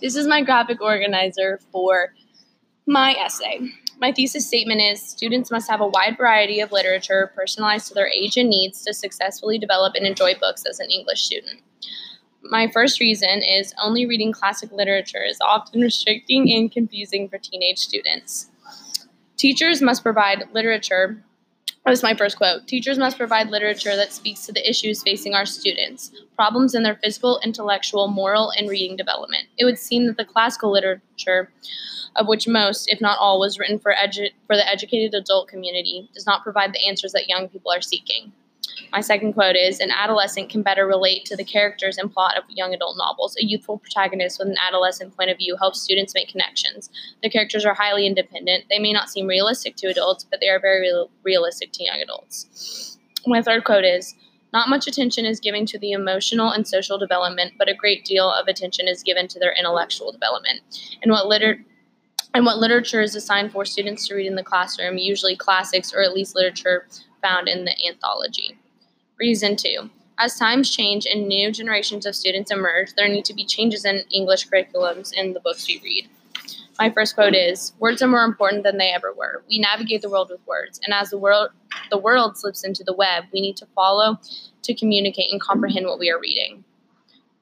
this is my graphic organizer for my essay. My thesis statement is students must have a wide variety of literature personalized to their age and needs to successfully develop and enjoy books as an English student. My first reason is only reading classic literature is often restricting and confusing for teenage students. Teachers must provide literature. That was my first quote. Teachers must provide literature that speaks to the issues facing our students, problems in their physical, intellectual, moral, and reading development. It would seem that the classical literature, of which most, if not all, was written for, edu- for the educated adult community, does not provide the answers that young people are seeking. My second quote is An adolescent can better relate to the characters and plot of young adult novels. A youthful protagonist with an adolescent point of view helps students make connections. The characters are highly independent. They may not seem realistic to adults, but they are very real- realistic to young adults. My third quote is Not much attention is given to the emotional and social development, but a great deal of attention is given to their intellectual development. And what liter- and what literature is assigned for students to read in the classroom, usually classics or at least literature found in the anthology. Reason two. As times change and new generations of students emerge, there need to be changes in English curriculums in the books we read. My first quote is Words are more important than they ever were. We navigate the world with words, and as the world the world slips into the web, we need to follow to communicate and comprehend what we are reading.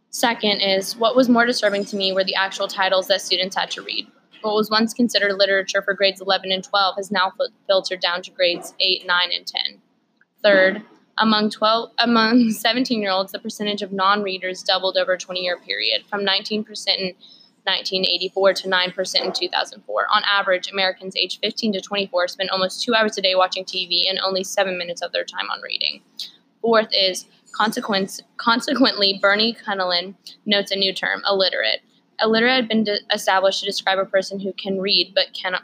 Second is what was more disturbing to me were the actual titles that students had to read. What was once considered literature for grades 11 and 12 has now filtered down to grades 8, 9, and 10. Third, among 12 among 17 year olds, the percentage of non-readers doubled over a 20-year period, from 19% in 1984 to 9% in 2004. On average, Americans aged 15 to 24 spend almost two hours a day watching TV and only seven minutes of their time on reading. Fourth is consequence, consequently, Bernie Cullinan notes a new term, aliterate. Aliterate had been de- established to describe a person who can read but cannot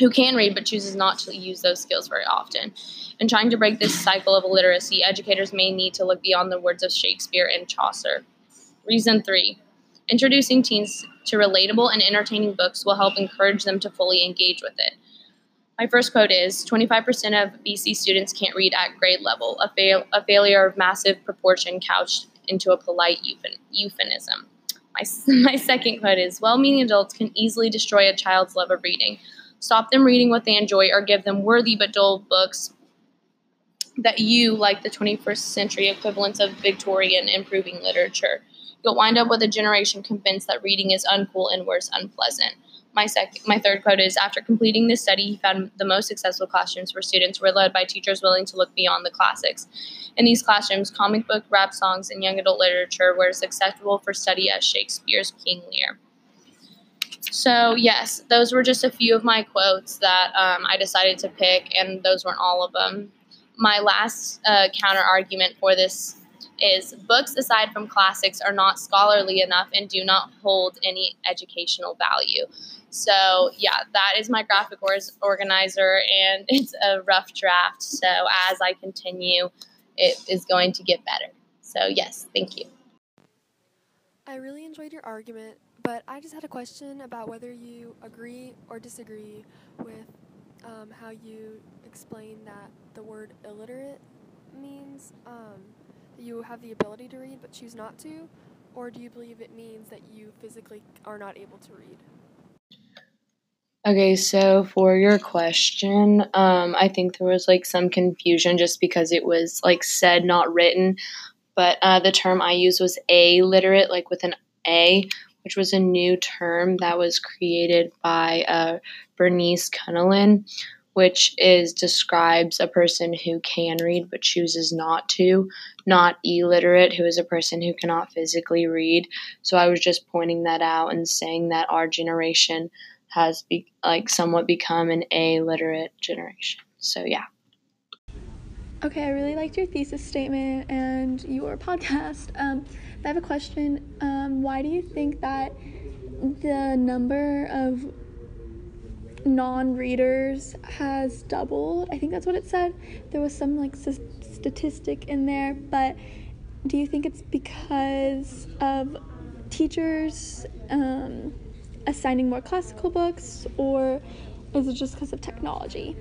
who can read but chooses not to use those skills very often. In trying to break this cycle of illiteracy, educators may need to look beyond the words of Shakespeare and Chaucer. Reason three introducing teens to relatable and entertaining books will help encourage them to fully engage with it. My first quote is 25% of BC students can't read at grade level, a, fail, a failure of massive proportion couched into a polite euphemism. My, my second quote is Well meaning adults can easily destroy a child's love of reading Stop them reading what they enjoy or give them worthy but dull books that you like the 21st century equivalents of Victorian improving literature. You'll wind up with a generation convinced that reading is uncool and worse, unpleasant. My, sec- my third quote is After completing this study, he found the most successful classrooms for students were led by teachers willing to look beyond the classics. In these classrooms, comic book, rap songs, and young adult literature were as acceptable for study as Shakespeare's King Lear. So, yes, those were just a few of my quotes that um, I decided to pick, and those weren't all of them. My last uh, counter argument for this is books aside from classics are not scholarly enough and do not hold any educational value. So, yeah, that is my graphic organizer, and it's a rough draft. So, as I continue, it is going to get better. So, yes, thank you. I really enjoyed your argument. But I just had a question about whether you agree or disagree with um, how you explain that the word illiterate means um, that you have the ability to read but choose not to, or do you believe it means that you physically are not able to read? Okay, so for your question, um, I think there was like some confusion just because it was like said, not written. But uh, the term I used was a literate, like with an A, which was a new term that was created by uh, Bernice Cullinan, which is describes a person who can read but chooses not to, not illiterate, who is a person who cannot physically read. So I was just pointing that out and saying that our generation has be, like somewhat become an aliterate generation. So yeah. Okay, I really liked your thesis statement and your podcast. Um, I have a question. Um, why do you think that the number of non readers has doubled? I think that's what it said. There was some like s- statistic in there, but do you think it's because of teachers um, assigning more classical books, or is it just because of technology?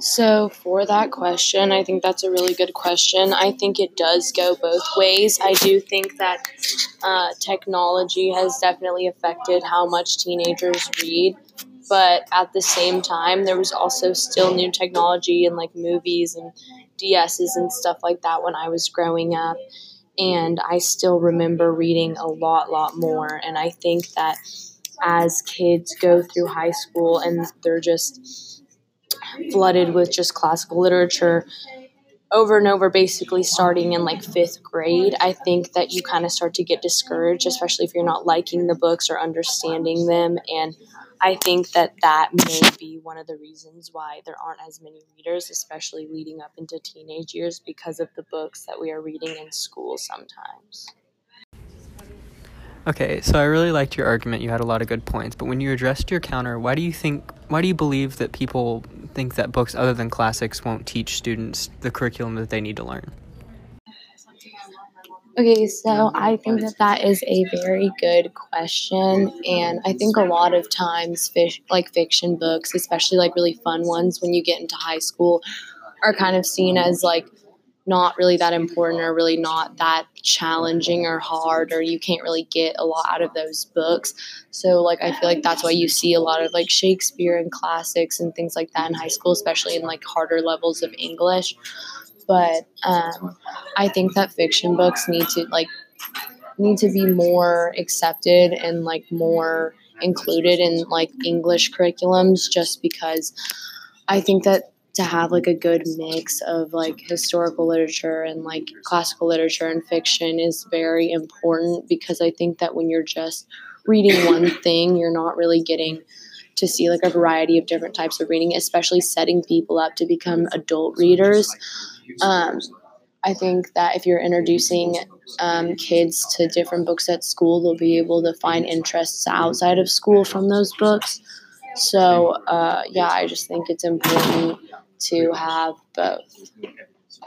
So, for that question, I think that's a really good question. I think it does go both ways. I do think that uh, technology has definitely affected how much teenagers read, but at the same time, there was also still new technology and like movies and DSs and stuff like that when I was growing up. And I still remember reading a lot, lot more. And I think that as kids go through high school and they're just flooded with just classical literature over and over, basically starting in like fifth grade, I think that you kind of start to get discouraged, especially if you're not liking the books or understanding them. And I think that that may be one of the reasons why there aren't as many readers, especially leading up into teenage years, because of the books that we are reading in school sometimes. Okay, so I really liked your argument. You had a lot of good points, but when you addressed your counter, why do you think why do you believe that people think that books other than classics won't teach students the curriculum that they need to learn? Okay, so I think that that is a very good question, and I think a lot of times, fish, like fiction books, especially like really fun ones, when you get into high school, are kind of seen as like not really that important or really not that challenging or hard or you can't really get a lot out of those books. So like i feel like that's why you see a lot of like shakespeare and classics and things like that in high school especially in like harder levels of english. But um, i think that fiction books need to like need to be more accepted and like more included in like english curriculums just because i think that to have like a good mix of like historical literature and like classical literature and fiction is very important because I think that when you're just reading one thing, you're not really getting to see like a variety of different types of reading, especially setting people up to become adult readers. Um, I think that if you're introducing um, kids to different books at school, they'll be able to find interests outside of school from those books. So, uh, yeah, I just think it's important to have both.